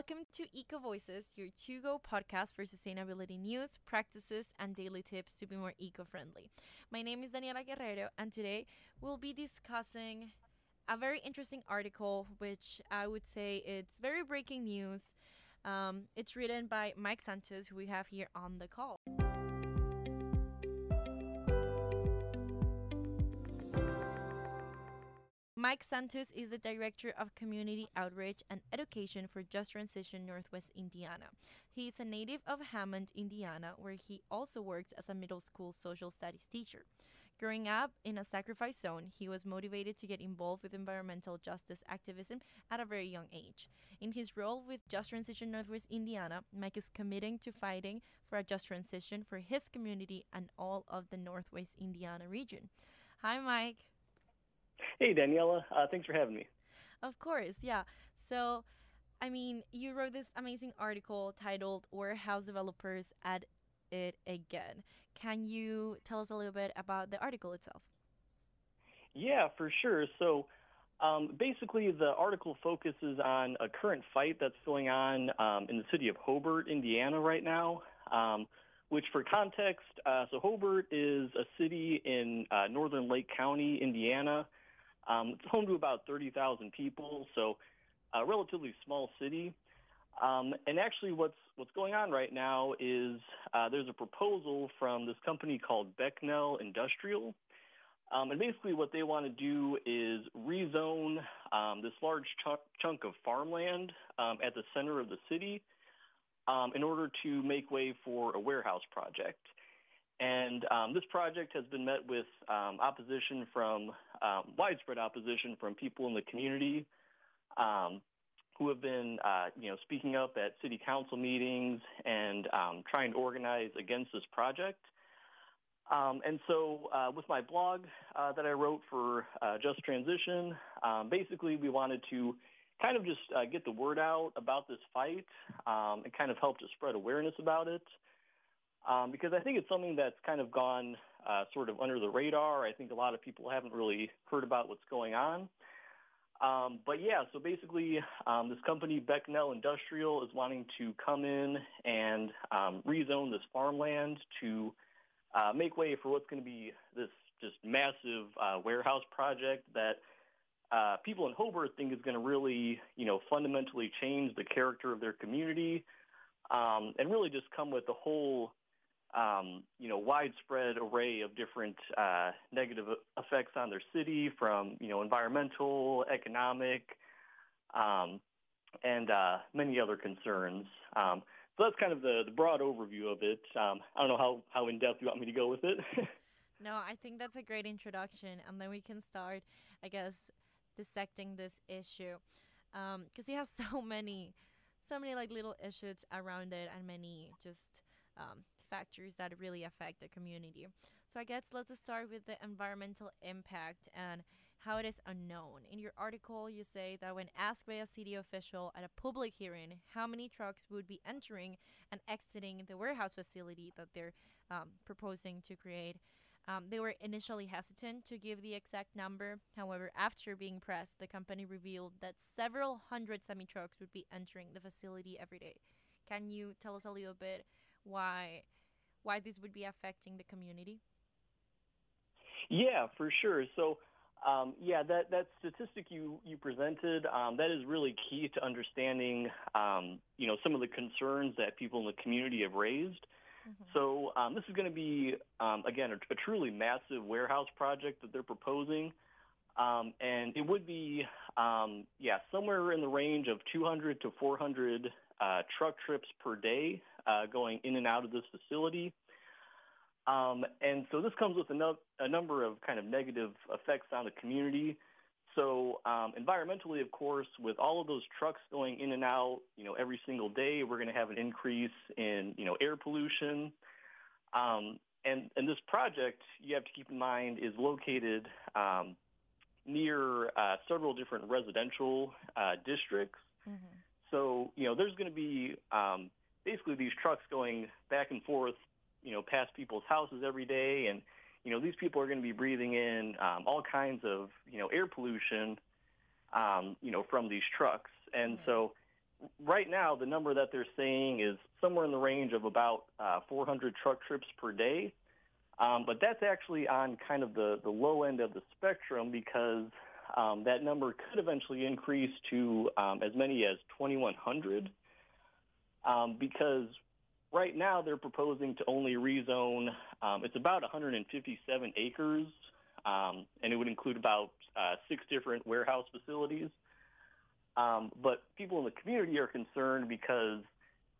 welcome to Eco Voices, your to go podcast for sustainability news, practices, and daily tips to be more eco friendly. My name is Daniela Guerrero, and today we'll be discussing a very interesting article, which I would say it's very breaking news. Um, it's written by Mike Santos, who we have here on the call. Mike Santos is the Director of Community Outreach and Education for Just Transition Northwest Indiana. He is a native of Hammond, Indiana, where he also works as a middle school social studies teacher. Growing up in a sacrifice zone, he was motivated to get involved with environmental justice activism at a very young age. In his role with Just Transition Northwest Indiana, Mike is committing to fighting for a just transition for his community and all of the Northwest Indiana region. Hi, Mike. Hey, Daniela. Uh, thanks for having me. Of course, yeah. So, I mean, you wrote this amazing article titled Warehouse Developers at It Again. Can you tell us a little bit about the article itself? Yeah, for sure. So, um, basically, the article focuses on a current fight that's going on um, in the city of Hobart, Indiana, right now. Um, which, for context, uh, so Hobart is a city in uh, northern Lake County, Indiana. Um, it's home to about 30,000 people, so a relatively small city. Um, and actually, what's what's going on right now is uh, there's a proposal from this company called Becknell Industrial, um, and basically what they want to do is rezone um, this large ch- chunk of farmland um, at the center of the city um, in order to make way for a warehouse project. And um, this project has been met with um, opposition from um, widespread opposition from people in the community um, who have been, uh, you know, speaking up at city council meetings and um, trying to organize against this project. Um, and so, uh, with my blog uh, that I wrote for uh, Just Transition, basically we wanted to kind of just uh, get the word out about this fight and kind of help to spread awareness about it um, because I think it's something that's kind of gone uh, sort of under the radar. I think a lot of people haven't really heard about what's going on. Um, but yeah, so basically, um, this company Becknell Industrial is wanting to come in and um, rezone this farmland to uh, make way for what's going to be this just massive uh, warehouse project that uh, people in Hobart think is going to really, you know, fundamentally change the character of their community um, and really just come with a whole um, you know, widespread array of different uh, negative effects on their city from, you know, environmental, economic, um, and uh, many other concerns. Um, so that's kind of the, the broad overview of it. Um, I don't know how, how in-depth you want me to go with it. no, I think that's a great introduction. And then we can start, I guess, dissecting this issue. Because um, he has so many, so many like little issues around it and many just um, factors that really affect the community. So I guess let's start with the environmental impact and how it is unknown. In your article, you say that when asked by a city official at a public hearing how many trucks would be entering and exiting the warehouse facility that they're um, proposing to create, um, they were initially hesitant to give the exact number. However, after being pressed, the company revealed that several hundred semi trucks would be entering the facility every day. Can you tell us a little bit why why this would be affecting the community? Yeah, for sure. So, um, yeah, that, that statistic you, you presented, um, that is really key to understanding, um, you know, some of the concerns that people in the community have raised. Mm-hmm. So um, this is going to be, um, again, a, a, truly massive warehouse project that they're proposing. Um, and it would be, yeah, somewhere in the range of 200 to 400 uh, truck trips per day uh, going in and out of this facility. Um, and so this comes with a, no- a, number of kind of negative effects on the community. So um, environmentally, of course, with all of those trucks going in and out, you know, every single day, we're going to have an increase in, you know, air pollution. Um, and, and this project, you have to keep in mind, is located um, near uh, several different residential uh, districts. Mm-hmm. So, you know, there's going to be um, basically these trucks going back and forth, you know, past people's houses every day. And, you know, these people are going to be breathing in um, all kinds of, you know, air pollution, um, you know, from these trucks. And so right now, the number that they're saying is somewhere in the range of about uh, 400 truck trips per day. Um, but that's actually on kind of the, the low end of the spectrum because um, that number could eventually increase to um, as many as 2,100 um, because right now they're proposing to only rezone, um, it's about 157 acres, um, and it would include about uh, six different warehouse facilities. Um, but people in the community are concerned because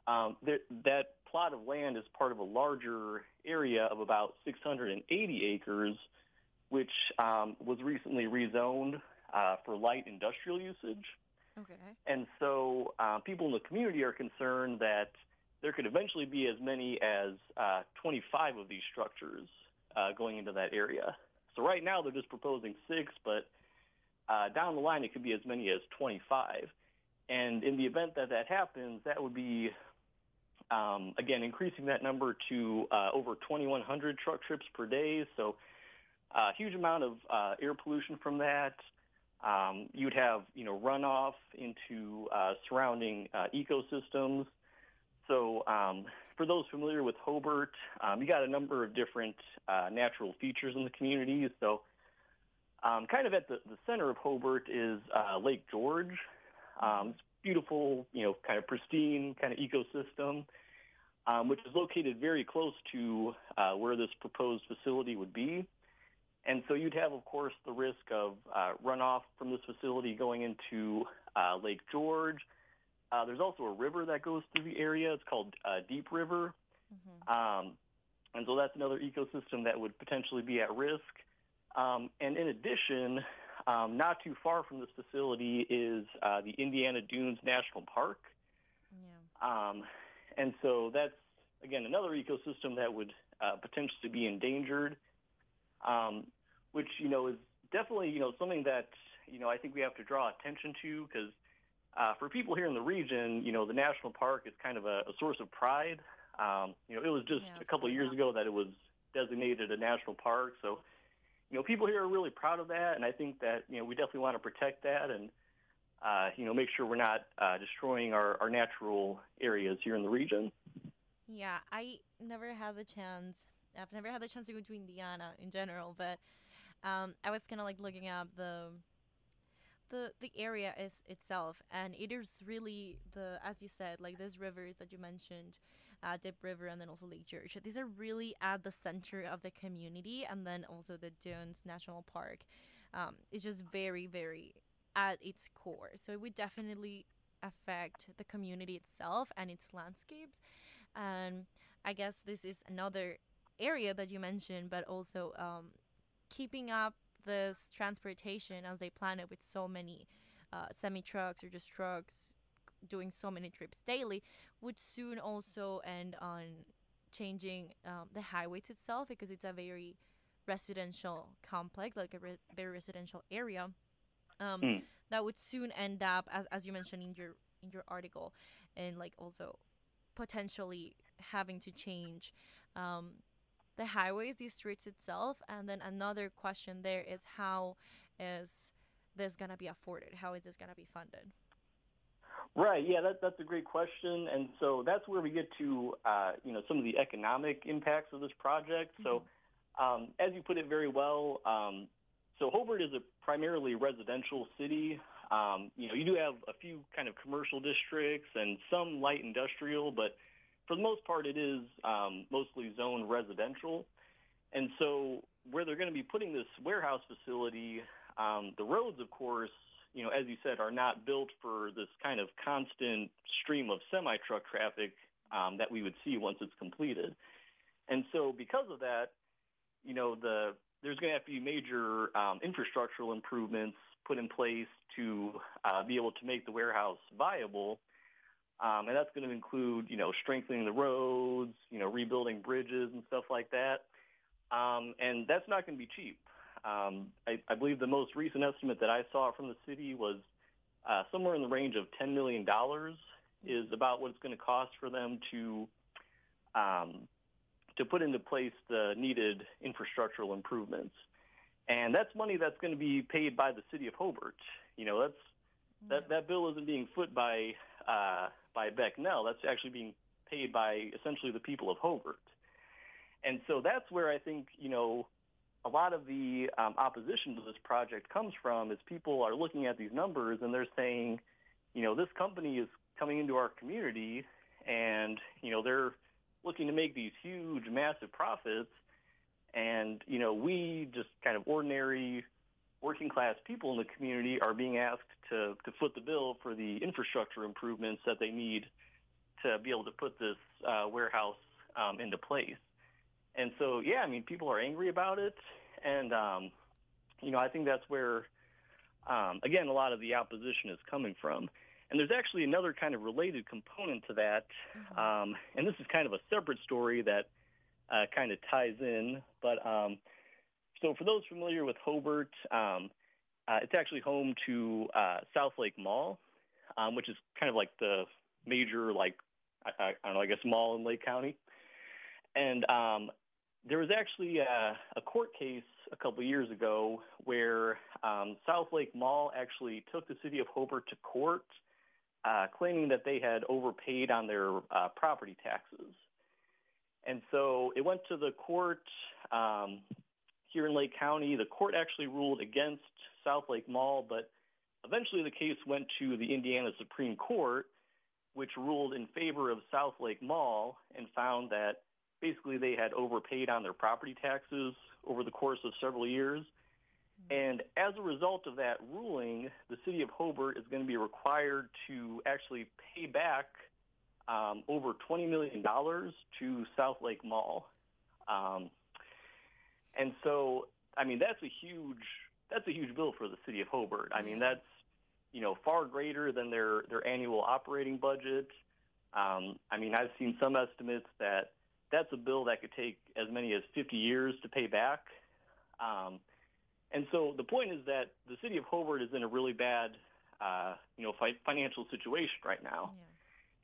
um, that plot of land is part of a larger area of about 680 acres, which um, was recently rezoned uh, for light industrial usage. Okay. And so uh, people in the community are concerned that there could eventually be as many as uh, 25 of these structures uh, going into that area. So right now they're just proposing six, but uh, down the line it could be as many as 25. And in the event that that happens, that would be, um, again, increasing that number to uh, over 2,100 truck trips per day. So a uh, huge amount of air pollution from that. Um, you'd have, you know, runoff into uh, surrounding uh, ecosystems. So um, for those familiar with Hobart, um, you got a number of different uh, natural features in the community. So um, kind of at the, the center of Hobart is uh, Lake George. Um, it's beautiful, you know, kind of pristine kind of ecosystem, um, which is located very close to uh, where this proposed facility would be. And so you'd have, of course, the risk of uh, runoff from this facility going into uh, Lake George. Uh, there's also a river that goes through the area. It's called uh, Deep River. Mm-hmm. Um, and so that's another ecosystem that would potentially be at risk. Um, and in addition, um, not too far from this facility is uh, the Indiana Dunes National Park. Yeah. Um, and so that's, again, another ecosystem that would uh, potentially be endangered, um, which, you know, is definitely, you know, something that, you know, I think we have to draw attention to because uh, for people here in the region, you know, the national park is kind of a, a source of pride. Um, you know, it was just yeah, a couple of years ago that it was designated a national park. So, you know, people here are really proud of that, and I think that you know we definitely want to protect that and uh, you know make sure we're not uh, destroying our, our natural areas here in the region. Yeah, I never had the chance. I've never had the chance to go to Indiana in general, but um, I was kind of like looking up the the the area is itself, and it is really the as you said, like these rivers that you mentioned uh, River, and then also Lake George. These are really at the center of the community, and then also the Dunes National Park um, is just very, very at its core. So it would definitely affect the community itself and its landscapes. And I guess this is another area that you mentioned, but also um, keeping up this transportation as they plan it with so many uh, semi trucks or just trucks doing so many trips daily would soon also end on changing um, the highways itself because it's a very residential complex, like a re- very residential area. Um, mm. That would soon end up, as as you mentioned in your in your article, and like also potentially having to change um, the highways, the streets itself. And then another question there is how is this gonna be afforded? How is this gonna be funded? Right. Yeah, that, that's a great question, and so that's where we get to uh, you know some of the economic impacts of this project. Mm-hmm. So, um, as you put it very well, um, so Hobart is a primarily residential city. Um, you know, you do have a few kind of commercial districts and some light industrial, but for the most part, it is um, mostly zoned residential. And so, where they're going to be putting this warehouse facility, um, the roads, of course, you know, as you said, are not built for this kind of constant stream of semi-truck traffic um, that we would see once it's completed. And so because of that, you know, the there's going to have to be major um, infrastructural improvements put in place to uh, be able to make the warehouse viable. Um, and that's going to include, you know, strengthening the roads, you know, rebuilding bridges and stuff like that. Um, and that's not going to be cheap. Um, I, I believe the most recent estimate that I saw from the city was uh, somewhere in the range of $10 million is about what it's going to cost for them to um, to put into place the needed infrastructural improvements. And that's money that's going to be paid by the city of Hobart. You know, that's that, that bill isn't being foot by uh, by Becknell. That's actually being paid by essentially the people of Hobart. And so that's where I think, you know, a lot of the um, opposition to this project comes from is people are looking at these numbers and they're saying, you know, this company is coming into our community and, you know, they're looking to make these huge, massive profits. And, you know, we just kind of ordinary working class people in the community are being asked to, to foot the bill for the infrastructure improvements that they need to be able to put this uh, warehouse um, into place. And so, yeah, I mean, people are angry about it, and um, you know, I think that's where, um, again, a lot of the opposition is coming from. And there's actually another kind of related component to that, mm-hmm. um, and this is kind of a separate story that uh, kind of ties in. But um, so, for those familiar with Hobart, um, uh, it's actually home to uh, South Lake Mall, um, which is kind of like the major, like I, I, don't know, I guess mall in Lake County. And um, there was actually a, a court case a couple of years ago where um, South Lake Mall actually took the city of Hobart to court, uh, claiming that they had overpaid on their uh, property taxes. And so it went to the court um, here in Lake County. The court actually ruled against South Lake Mall, but eventually the case went to the Indiana Supreme Court, which ruled in favor of South Lake Mall and found that basically they had overpaid on their property taxes over the course of several years. And as a result of that ruling, the city of Hobart is going to be required to actually pay back um, over $20 million to South Lake Mall. Um, and so, I mean, that's a huge that's a huge bill for the city of Hobart. I mean, that's you know far greater than their their annual operating budget. Um, I mean, I've seen some estimates that that's a bill that could take as many as 50 years to pay back. Um, and so the point is that the city of Hobart is in a really bad, uh, you know, fi- financial situation right now.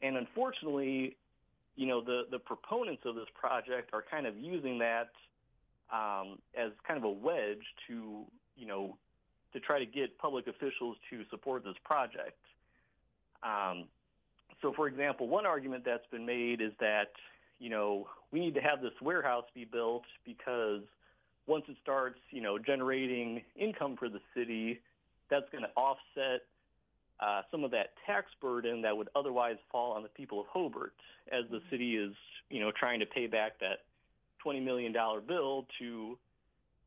Yeah. And unfortunately, you know, the, the proponents of this project are kind of using that um, as kind of a wedge to, you know, to try to get public officials to support this project. Um, so, for example, one argument that's been made is that, you know, we need to have this warehouse be built because once it starts, you know, generating income for the city, that's going to offset uh, some of that tax burden that would otherwise fall on the people of Hobart as the mm-hmm. city is, you know, trying to pay back that $20 million bill to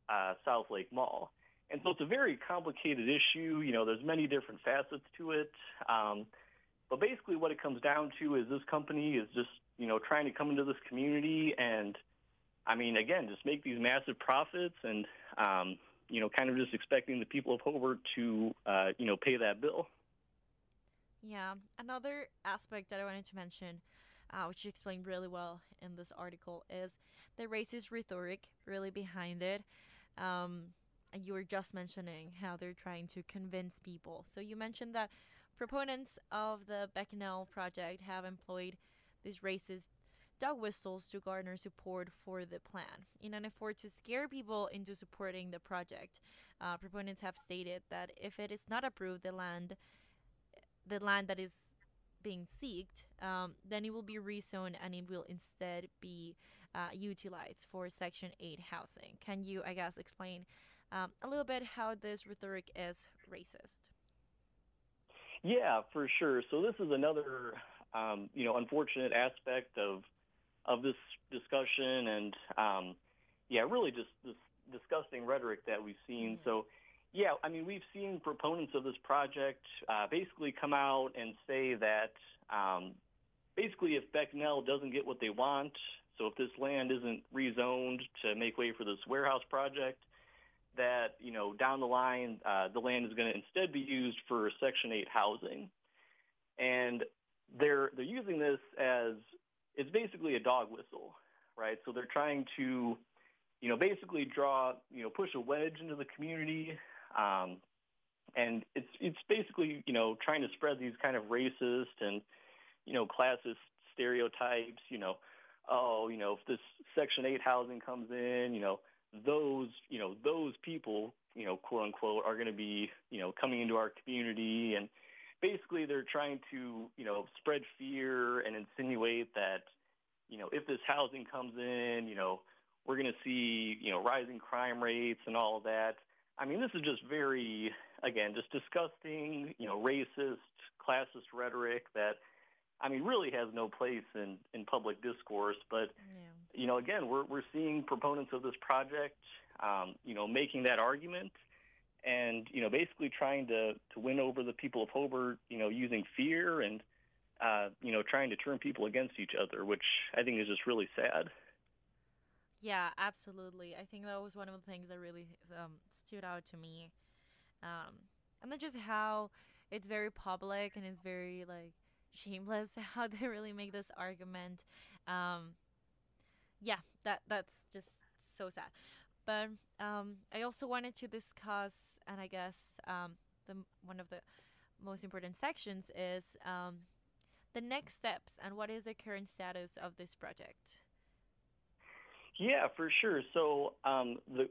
uh, South Lake Mall. And so it's a very complicated issue. You know, there's many different facets to it. Um, but basically what it comes down to is this company is just you know, trying to come into this community and, I mean, again, just make these massive profits and, um, you know, kind of just expecting the people of Hobart to, uh, you know, pay that bill. Yeah. Another aspect that I wanted to mention, uh, which you explained really well in this article, is the racist rhetoric really behind it. Um, and you were just mentioning how they're trying to convince people. So you mentioned that proponents of the Becknell project have employed these racist dog whistles to garner support for the plan. In an effort to scare people into supporting the project, uh, proponents have stated that if it is not approved, the land, the land that is being seeked, um, then it will be rezoned and it will instead be uh, utilized for Section 8 housing. Can you, I guess, explain um, a little bit how this rhetoric is racist? Yeah, for sure. So this is another um, you know, unfortunate aspect of of this discussion, and um, yeah, really just this disgusting rhetoric that we've seen. Mm-hmm. So, yeah, I mean, we've seen proponents of this project uh, basically come out and say that um, basically, if Becknell doesn't get what they want, so if this land isn't rezoned to make way for this warehouse project, that you know down the line uh, the land is going to instead be used for Section 8 housing. And they're they're using this as it's basically a dog whistle, right? So they're trying to, you know, basically draw, you know, push a wedge into the community, um, and it's it's basically, you know, trying to spread these kind of racist and, you know, classist stereotypes. You know, oh, you know, if this Section Eight housing comes in, you know, those, you know, those people, you know, quote unquote, are going to be, you know, coming into our community and basically they're trying to, you know, spread fear and insinuate that, you know, if this housing comes in, you know, we're going to see, you know, rising crime rates and all of that. I mean, this is just very, again, just disgusting, you know, racist, classist rhetoric that, I mean, really has no place in, in public discourse. But, yeah. you know, again, we're, we're seeing proponents of this project, um, you know, making that argument and, you know, basically trying to, to win over the people of Hobart, you know, using fear and, uh, you know, trying to turn people against each other, which I think is just really sad. Yeah, absolutely. I think that was one of the things that really um, stood out to me. Um, and then just how it's very public and it's very like shameless how they really make this argument. Um, yeah, that that's just so sad. But um, I also wanted to discuss, and I guess um, the one of the most important sections is um, the next steps and what is the current status of this project. Yeah, for sure. So um, the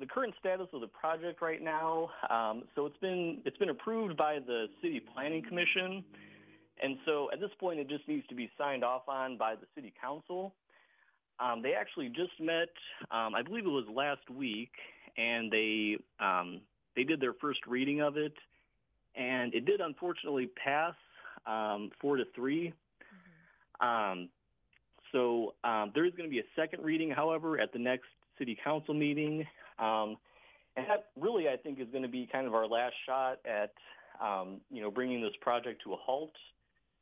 the current status of the project right now. Um, so it's been it's been approved by the City Planning Commission, and so at this point it just needs to be signed off on by the City Council. Um, they actually just met, um, I believe it was last week, and they um, they did their first reading of it, and it did unfortunately pass um, four to 3 mm-hmm. Um, so um, there is going to be a second reading, however, at the next city council meeting. Um, and that really, I think, is going to be kind of our last shot at, um, you know, bringing this project to a halt.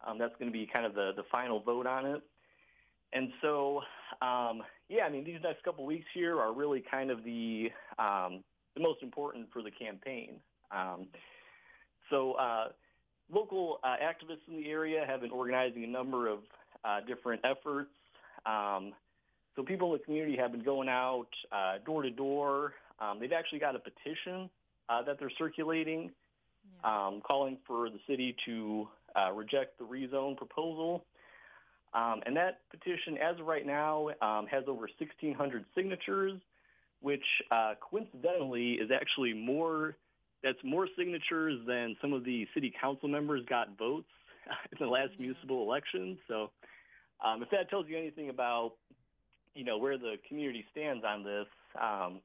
Um, that's going to be kind of the, the final vote on it. And so, um, yeah, I mean, these next couple weeks here are really kind of the, um, the most important for the campaign. Um, so uh, local uh, activists in the area have been organizing a number of uh, different efforts um, so people in the community have been going out uh, door to door. Um, they've actually got a petition uh, that they're circulating, yeah. um, calling for the city to uh, reject the rezone proposal. Um, and that petition, as of right now, um, has over 1,600 signatures, which uh, coincidentally is actually more. That's more signatures than some of the city council members got votes in the last municipal election. So um, if that tells you anything about, you know, where the community stands on this, um,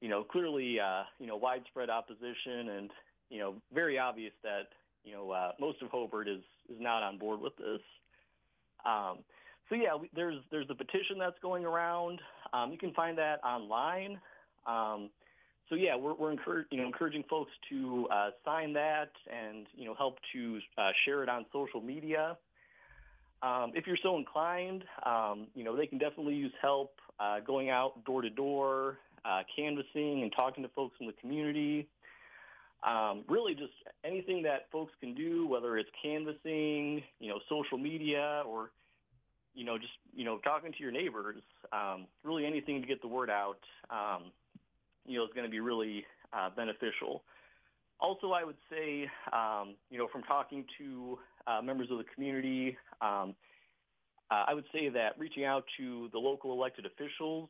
you know, clearly, uh, you know, widespread opposition and, you know, very obvious that, you know, uh, most of Hobart is, is not on board with this. Um, so yeah, we, there's there's a petition that's going around. Um, you can find that online. Um, so yeah, we're, we're you know, encouraging folks to uh, sign that and you know help to uh, share it on social media. Um, if you're so inclined, um, you know, they can definitely use help uh, going out door to door, uh, canvassing and talking to folks in the community. Um, really just anything that folks can do, whether it's canvassing, you know, social media or, you know, just, you know, talking to your neighbors, um, really anything to get the word out, um, you know, is going to be really uh, beneficial. Also, I would say, um, you know, from talking to uh, members of the community. Um, uh, I would say that reaching out to the local elected officials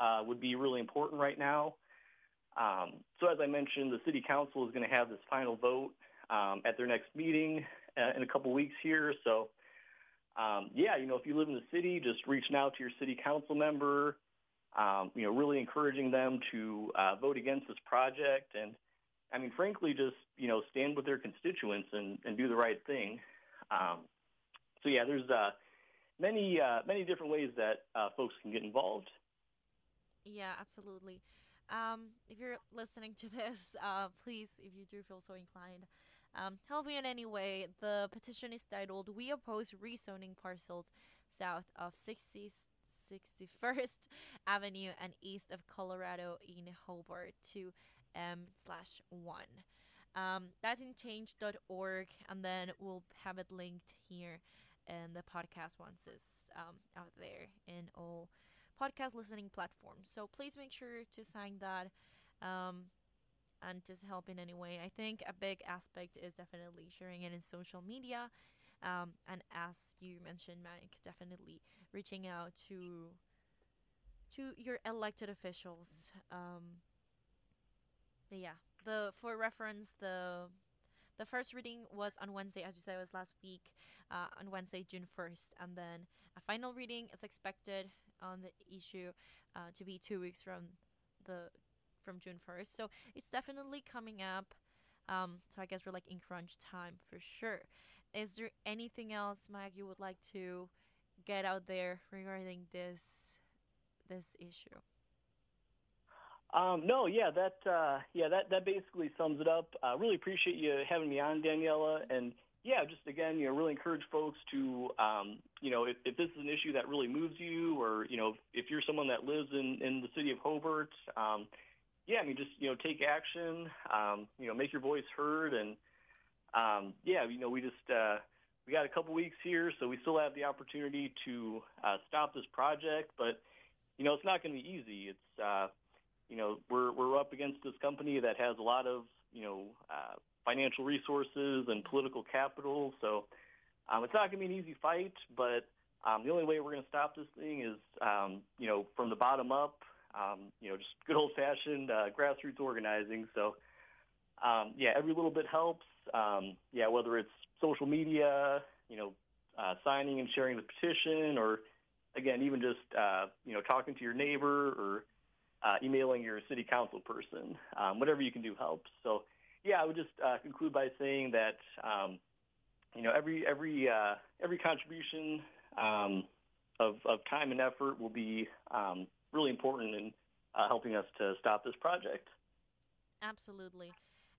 uh, would be really important right now. Um, so as I mentioned, the city council is going to have this final vote um, at their next meeting uh, in a couple weeks here. So um, yeah, you know, if you live in the city, just reaching out to your city council member, um, you know, really encouraging them to uh, vote against this project and I mean, frankly, just you know, stand with their constituents and, and do the right thing. Um, so yeah, there's uh, many uh, many different ways that uh, folks can get involved. Yeah, absolutely. Um, if you're listening to this, uh, please, if you do feel so inclined, um, help me in any way. The petition is titled "We oppose rezoning parcels south of 60, 61st Avenue and east of Colorado in Hobart to M slash one." Um, that's in change.org, and then we'll have it linked here in the podcast once it's um, out there in all podcast listening platforms. So please make sure to sign that um, and just help in any way. I think a big aspect is definitely sharing it in social media. Um, and as you mentioned, Mike, definitely reaching out to to your elected officials. Um, yeah, the for reference the the first reading was on Wednesday, as you said, it was last week, uh, on Wednesday, June 1st. And then a final reading is expected on the issue uh, to be two weeks from the from June 1st. So it's definitely coming up. Um, so I guess we're like in crunch time for sure. Is there anything else, Mike, you would like to get out there regarding this this issue? Um, no, yeah, that uh, yeah, that that basically sums it up. I uh, really appreciate you having me on, Daniela, and yeah, just again, you know, really encourage folks to, um, you know, if, if this is an issue that really moves you, or you know, if you're someone that lives in in the city of Hobart, um, yeah, I mean, just you know, take action, um, you know, make your voice heard, and um, yeah, you know, we just uh, we got a couple weeks here, so we still have the opportunity to uh, stop this project, but you know, it's not going to be easy. It's uh, you know, we're we're up against this company that has a lot of you know uh, financial resources and political capital, so um, it's not going to be an easy fight. But um, the only way we're going to stop this thing is um, you know from the bottom up. Um, you know, just good old fashioned uh, grassroots organizing. So um, yeah, every little bit helps. Um, yeah, whether it's social media, you know, uh, signing and sharing the petition, or again, even just uh, you know talking to your neighbor or uh, emailing your city council person. Um, whatever you can do helps. So, yeah, I would just uh, conclude by saying that um, you know every every uh, every contribution um, of of time and effort will be um, really important in uh, helping us to stop this project. Absolutely.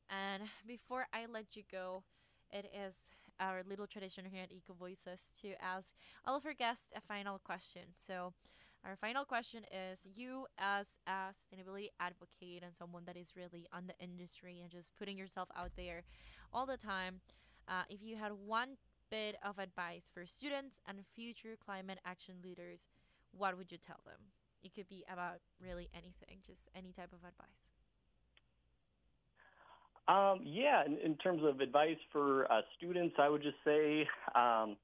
And before I let you go, it is our little tradition here at Eco Voices to ask all of our guests a final question. So, our final question is you as a sustainability advocate and someone that is really on the industry and just putting yourself out there all the time, uh, if you had one bit of advice for students and future climate action leaders, what would you tell them? It could be about really anything, just any type of advice. Um, yeah, in, in, terms of advice for uh, students, I would just say, um,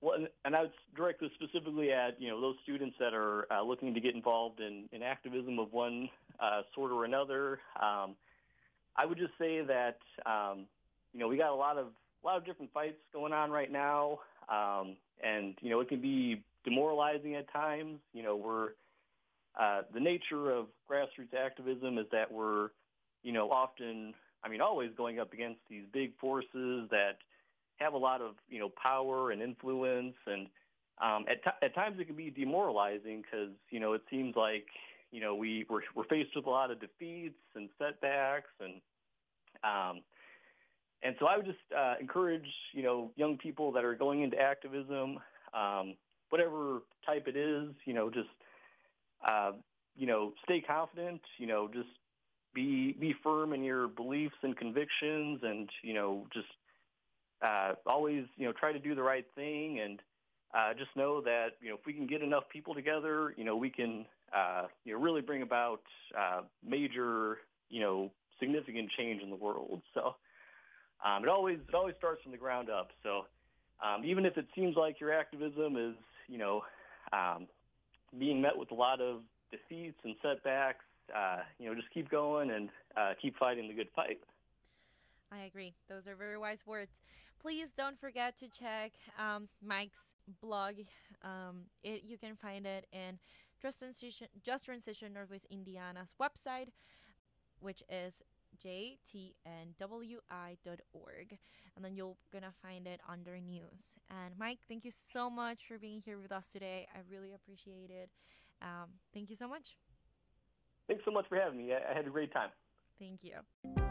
well, and I would direct this specifically at you know those students that are uh, looking to get involved in, in activism of one uh, sort or another. Um, I would just say that um, you know we got a lot of a lot of different fights going on right now, um, and you know it can be demoralizing at times. You know we're uh, the nature of grassroots activism is that we're you know often I mean, always going up against these big forces that have a lot of, you know, power and influence. And um, at, t- at times it can be demoralizing because, you know, it seems like, you know, we, we're, we're faced with a lot of defeats and setbacks. And, um, and so I would just uh, encourage, you know, young people that are going into activism, um, whatever type it is, you know, just, uh, you know, stay confident, you know, just be be firm in your beliefs and convictions, and you know just uh, always you know try to do the right thing, and uh, just know that you know if we can get enough people together, you know we can uh, you know really bring about uh, major you know significant change in the world. So um, it always it always starts from the ground up. So um, even if it seems like your activism is you know um, being met with a lot of defeats and setbacks, uh, you know, just keep going and uh, keep fighting the good fight. I agree. Those are very wise words. Please don't forget to check um, Mike's blog. Um, it, you can find it in Just Transition, Just Transition Northwest Indiana's website, which is jtnwi.org. And then you're going to find it under news. And Mike, thank you so much for being here with us today. I really appreciate it. Um, thank you so much. Thanks so much for having me. I had a great time. Thank you.